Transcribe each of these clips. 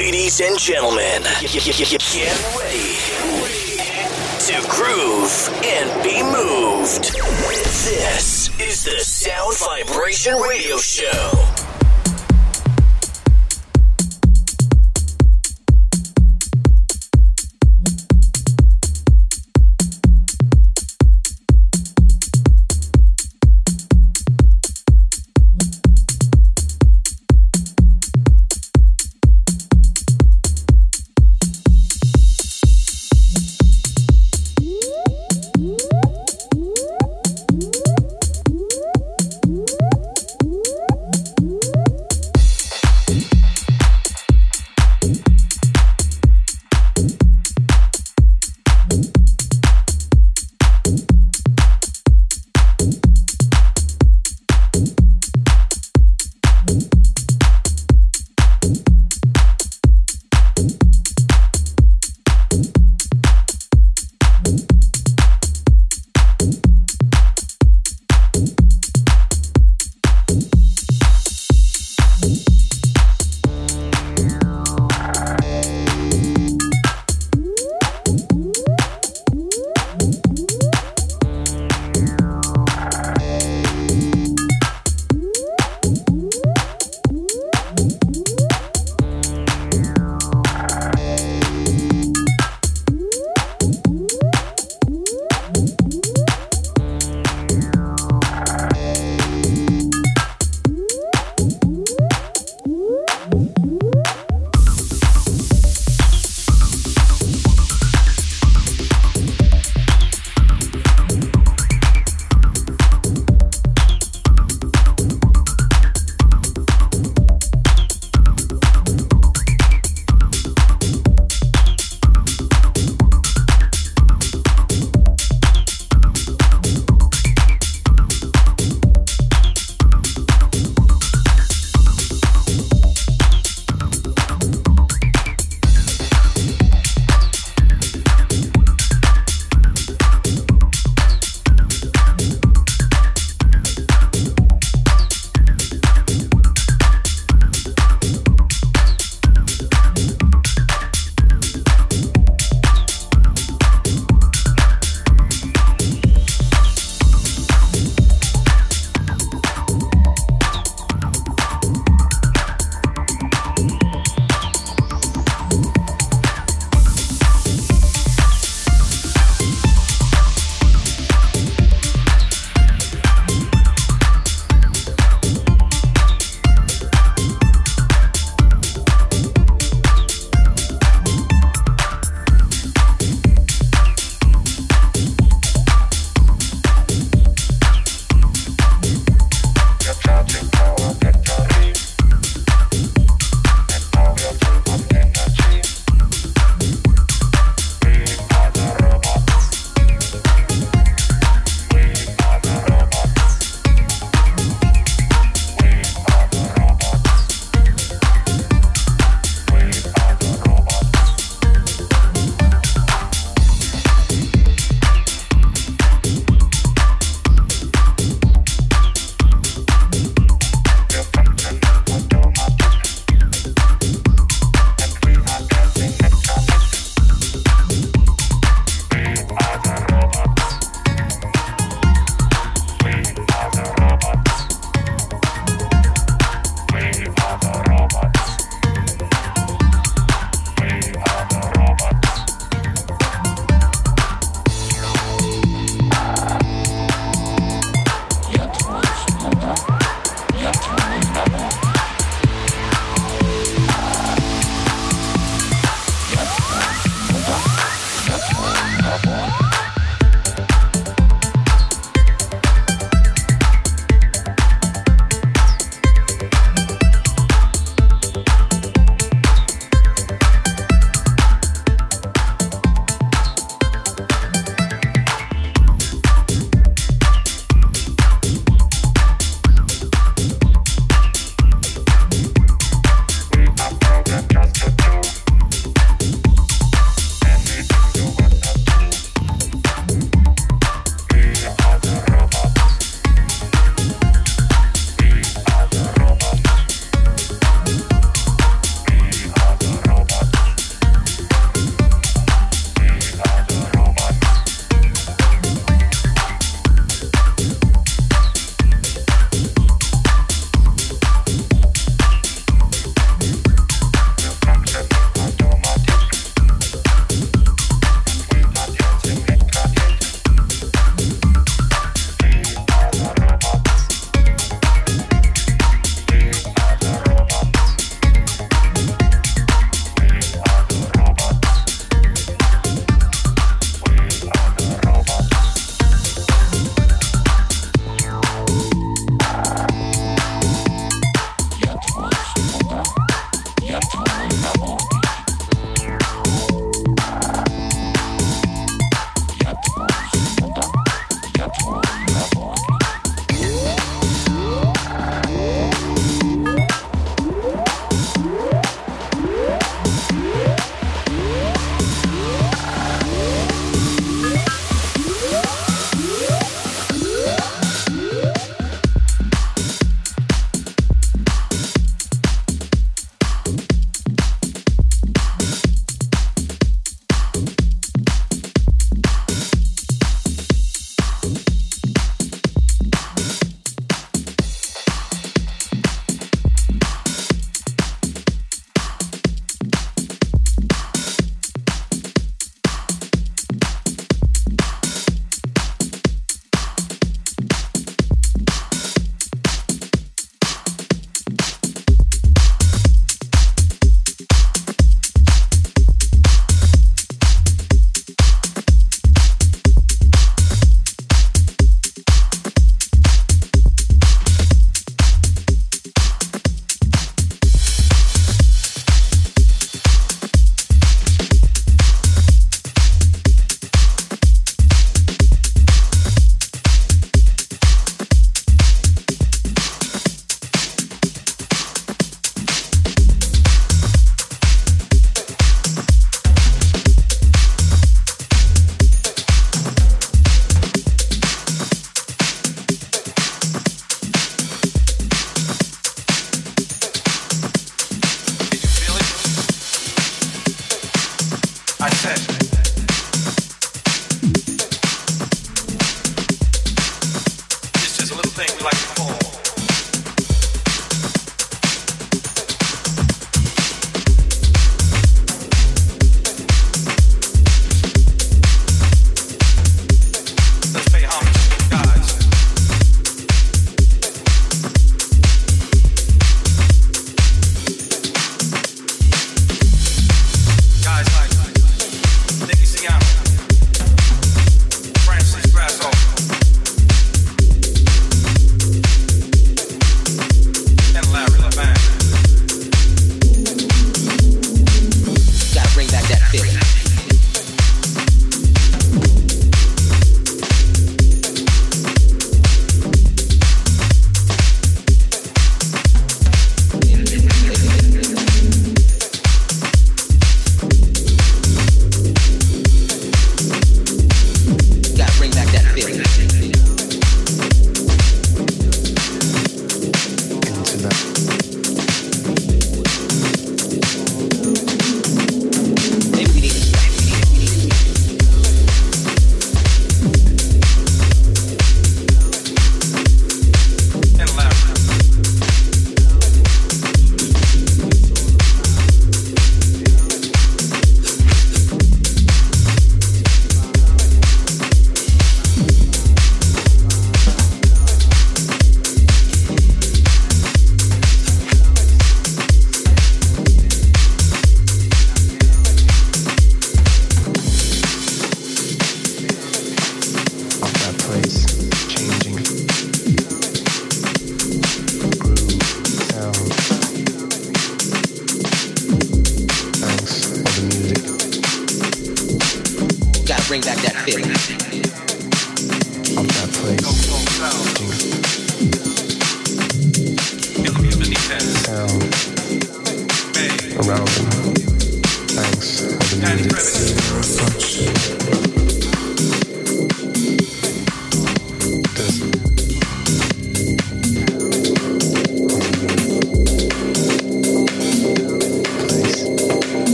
Ladies and gentlemen, get ready to groove and be moved. This is the Sound Vibration Radio Show.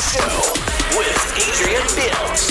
Show with Adrian Bilt.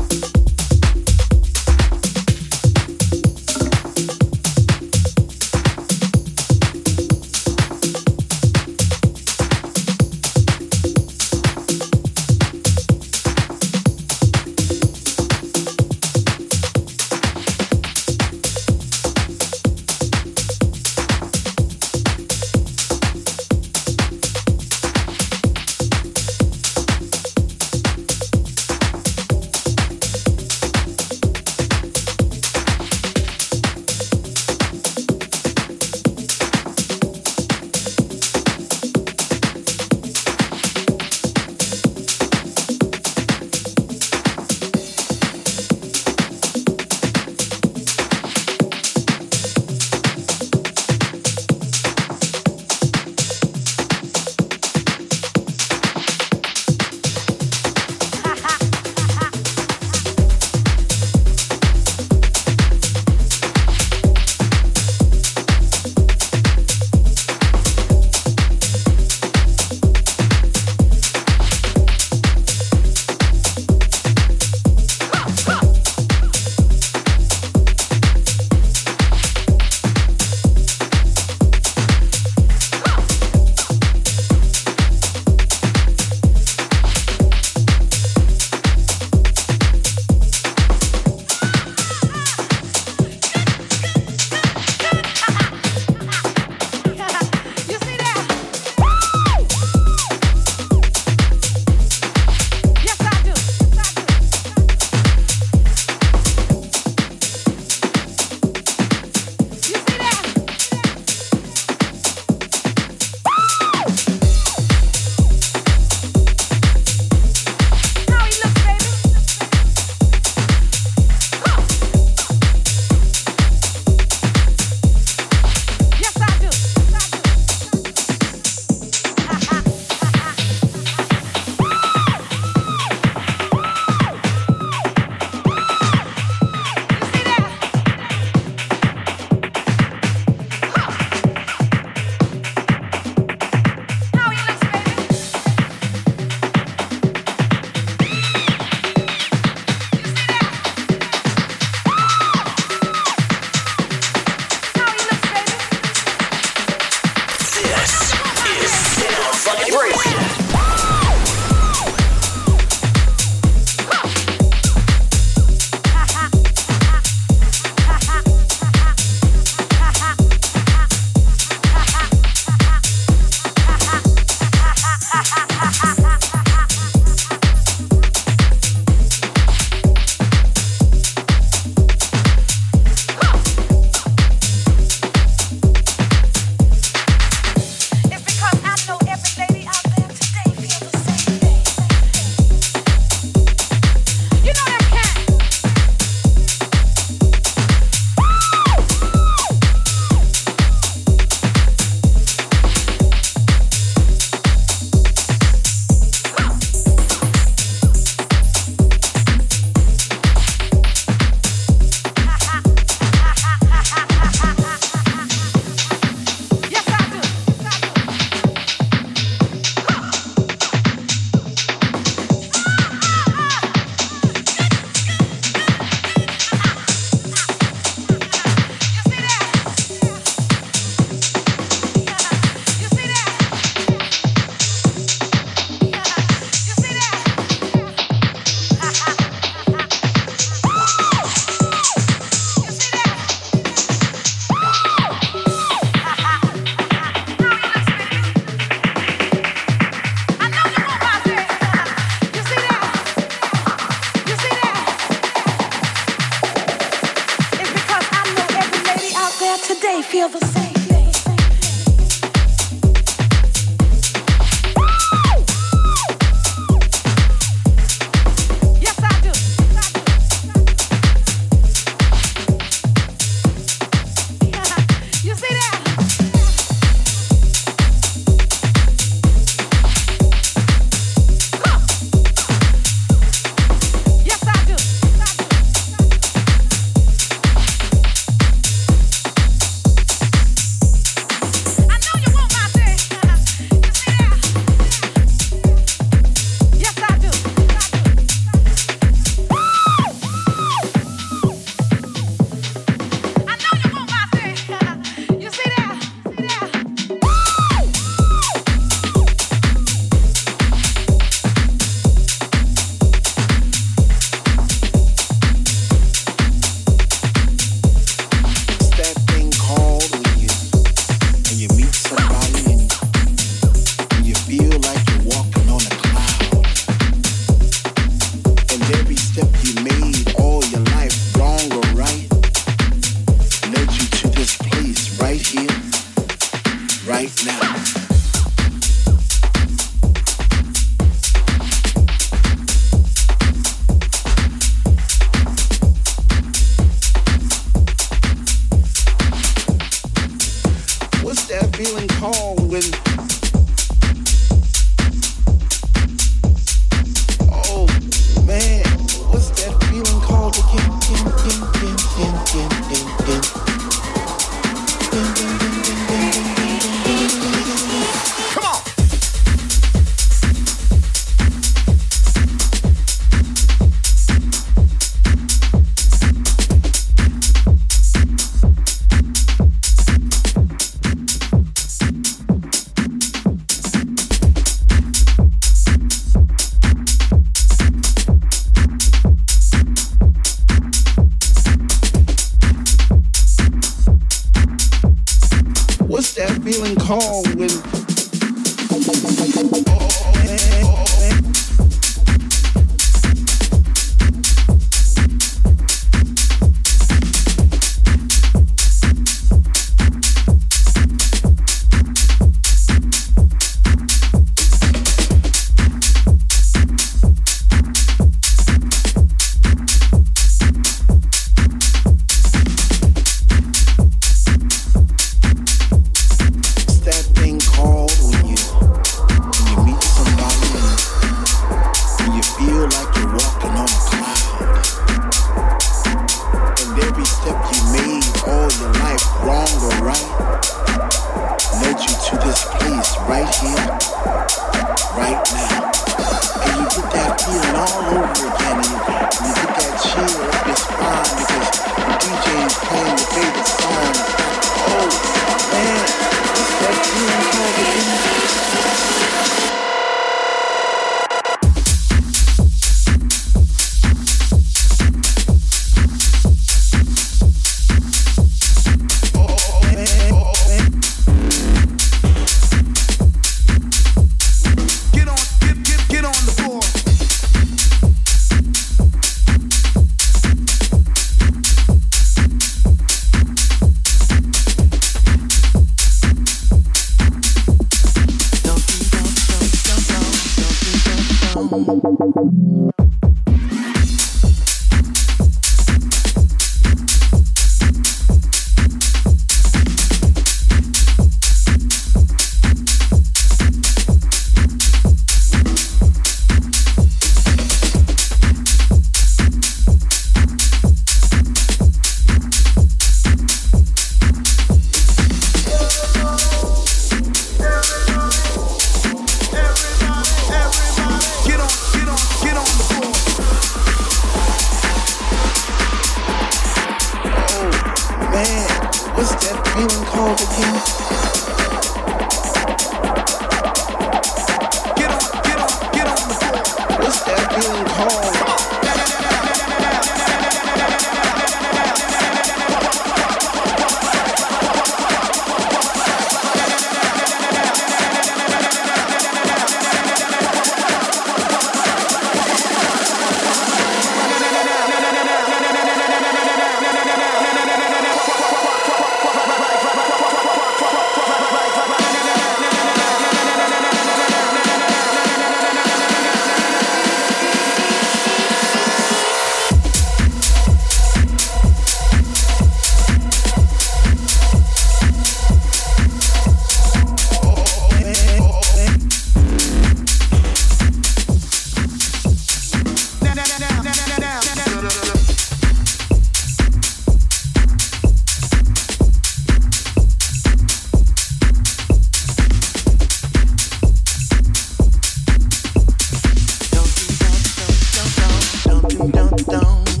Listening